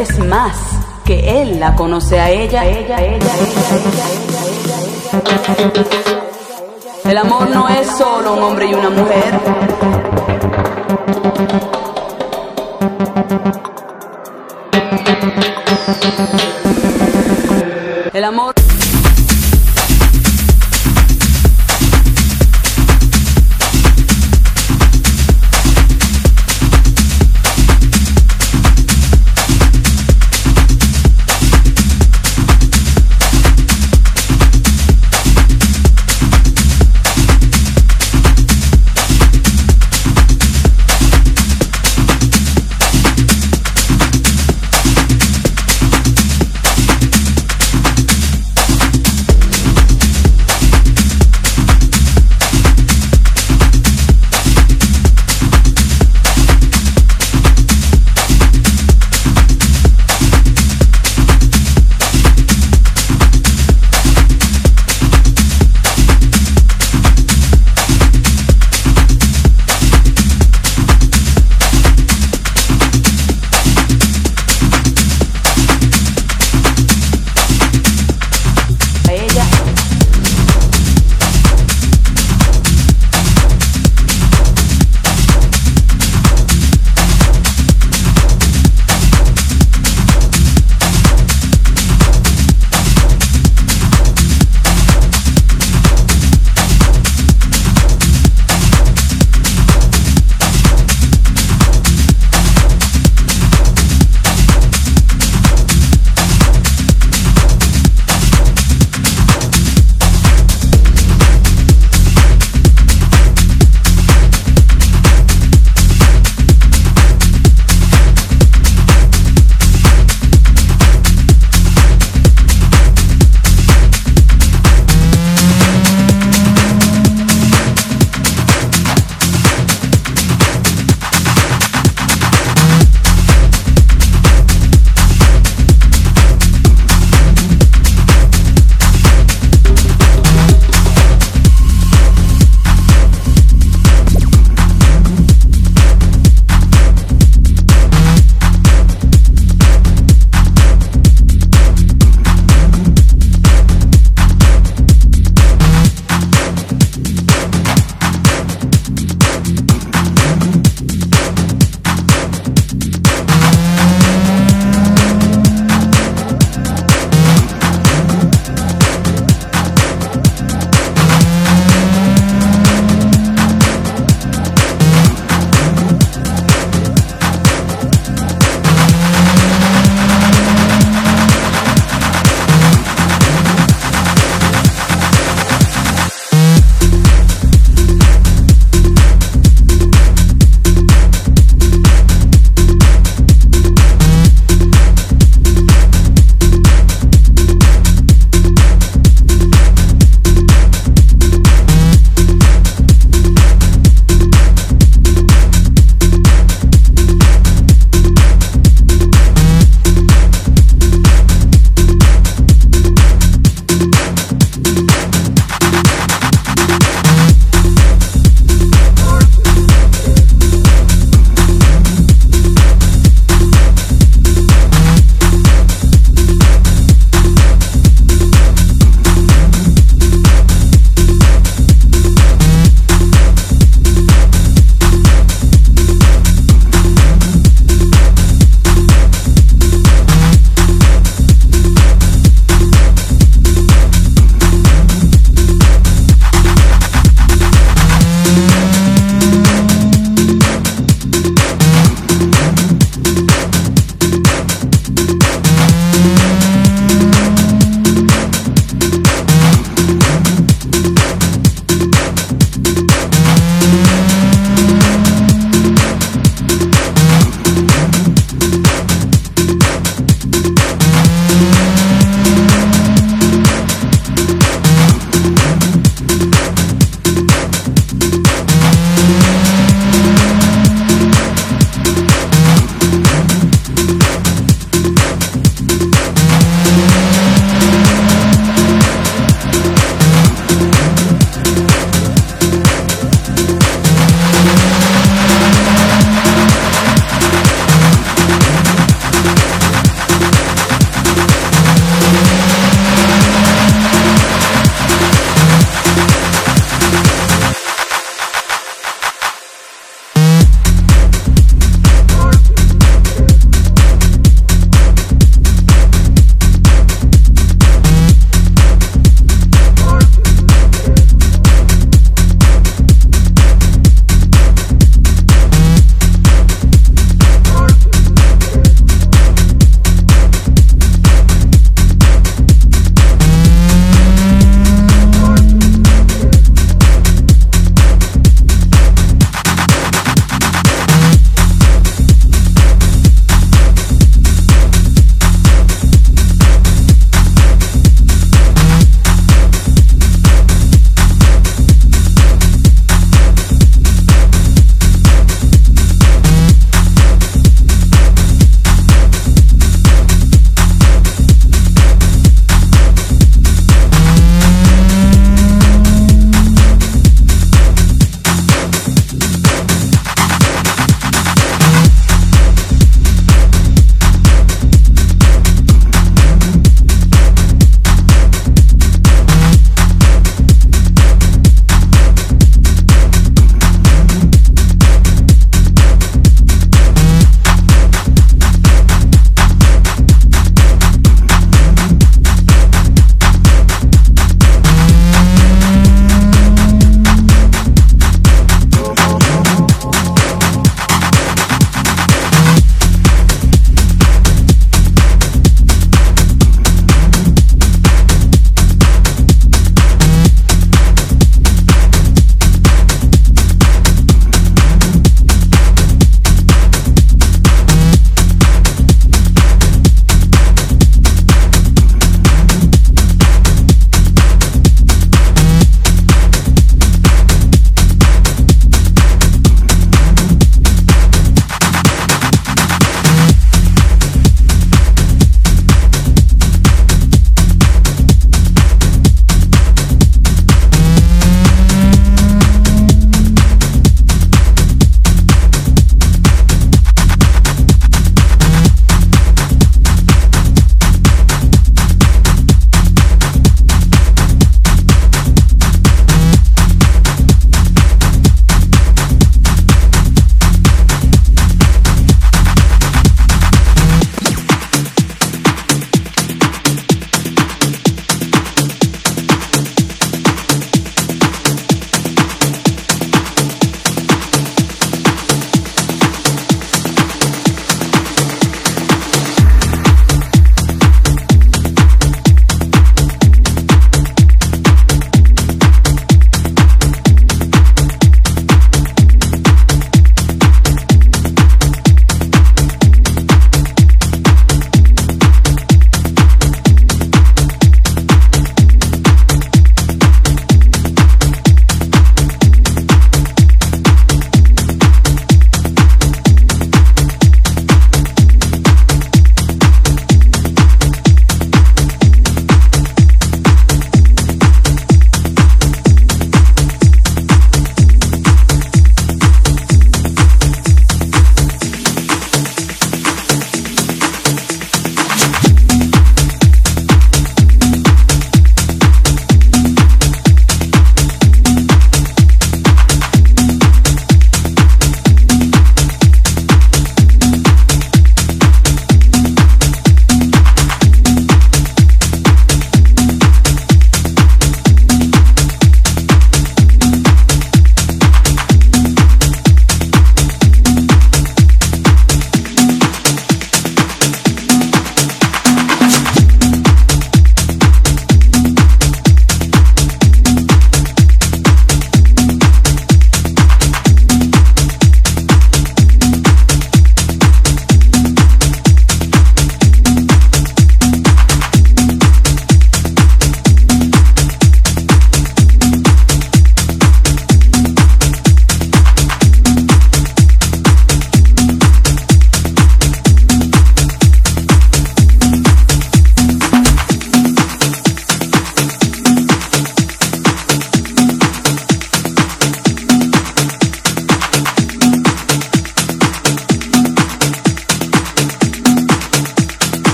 es más que él la conoce a ella, ella, ella, ella. El amor no es solo un hombre y una mujer.